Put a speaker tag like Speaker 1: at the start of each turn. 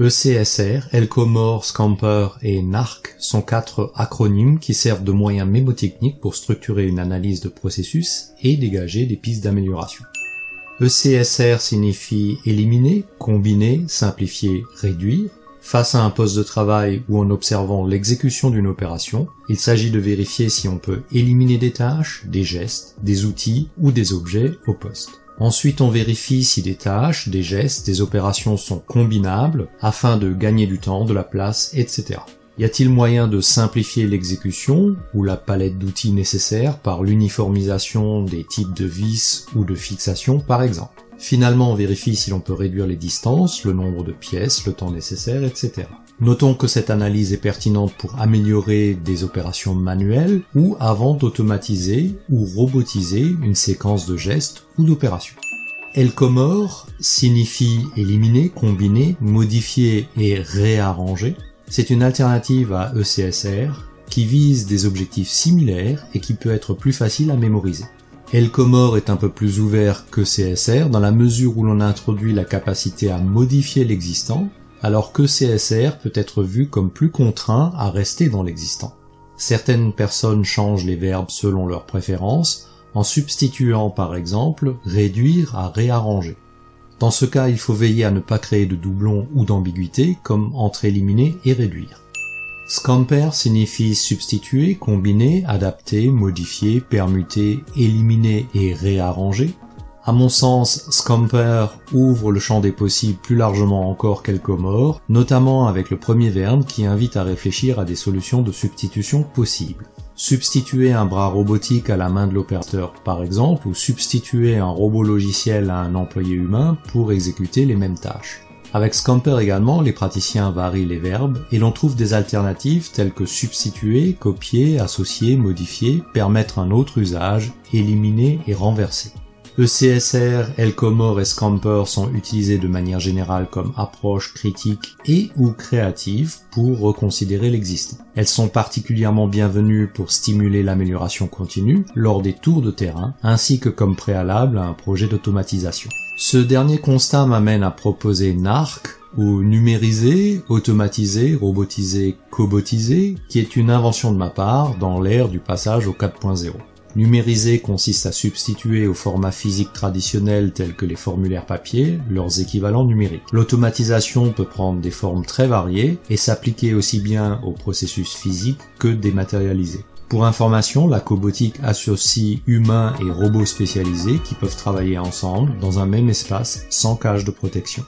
Speaker 1: ECSR, Elcomor, Scamper et NARC sont quatre acronymes qui servent de moyens mémotechniques pour structurer une analyse de processus et dégager des pistes d'amélioration. ECSR signifie éliminer, combiner, simplifier, réduire. Face à un poste de travail ou en observant l'exécution d'une opération, il s'agit de vérifier si on peut éliminer des tâches, des gestes, des outils ou des objets au poste. Ensuite, on vérifie si des tâches, des gestes, des opérations sont combinables afin de gagner du temps, de la place, etc. Y a-t-il moyen de simplifier l'exécution ou la palette d'outils nécessaires par l'uniformisation des types de vis ou de fixation par exemple? Finalement, on vérifie si l'on peut réduire les distances, le nombre de pièces, le temps nécessaire, etc. Notons que cette analyse est pertinente pour améliorer des opérations manuelles ou avant d'automatiser ou robotiser une séquence de gestes ou d'opérations. Elcomor signifie éliminer, combiner, modifier et réarranger. C'est une alternative à ECSR qui vise des objectifs similaires et qui peut être plus facile à mémoriser. Elcomor est un peu plus ouvert que CSR dans la mesure où l'on introduit la capacité à modifier l'existant alors que CSR peut être vu comme plus contraint à rester dans l'existant. Certaines personnes changent les verbes selon leurs préférences, en substituant par exemple réduire à réarranger. Dans ce cas, il faut veiller à ne pas créer de doublons ou d'ambiguïté comme entre éliminer et réduire. Scamper signifie substituer, combiner, adapter, modifier, permuter, éliminer et réarranger. À mon sens, Scamper ouvre le champ des possibles plus largement encore qu'Elcomor, notamment avec le premier verbe qui invite à réfléchir à des solutions de substitution possibles. Substituer un bras robotique à la main de l'opérateur par exemple, ou substituer un robot logiciel à un employé humain pour exécuter les mêmes tâches. Avec Scamper également, les praticiens varient les verbes et l'on trouve des alternatives telles que substituer, copier, associer, modifier, permettre un autre usage, éliminer et renverser. ECSR, Elcomor et Scamper sont utilisés de manière générale comme approche critique et ou créative pour reconsidérer l'existant. Elles sont particulièrement bienvenues pour stimuler l'amélioration continue lors des tours de terrain ainsi que comme préalable à un projet d'automatisation. Ce dernier constat m'amène à proposer NARC ou numériser, automatiser, robotiser, cobotiser, qui est une invention de ma part dans l'ère du passage au 4.0. Numériser consiste à substituer au format physique traditionnel tels que les formulaires papier leurs équivalents numériques. L'automatisation peut prendre des formes très variées et s'appliquer aussi bien au processus physique que dématérialisé. Pour information, la cobotique associe humains et robots spécialisés qui peuvent travailler ensemble dans un même espace sans cage de protection.